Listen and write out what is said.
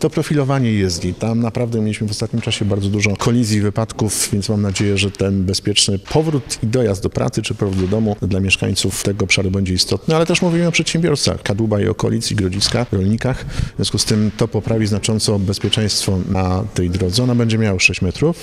To profilowanie jezdni. Tam naprawdę mieliśmy w ostatnim czasie bardzo dużo kolizji, wypadków, więc mam nadzieję, że ten bezpieczny powrót i dojazd do pracy czy powrót do domu dla mieszkańców tego obszaru będzie istotny, ale też mówimy o przedsiębiorcach Kadłuba i okolic, i Grodziska, rolnikach. W związku z tym to poprawi znacząco bezpieczeństwo na tej drodze. Ona będzie miała 6 metrów.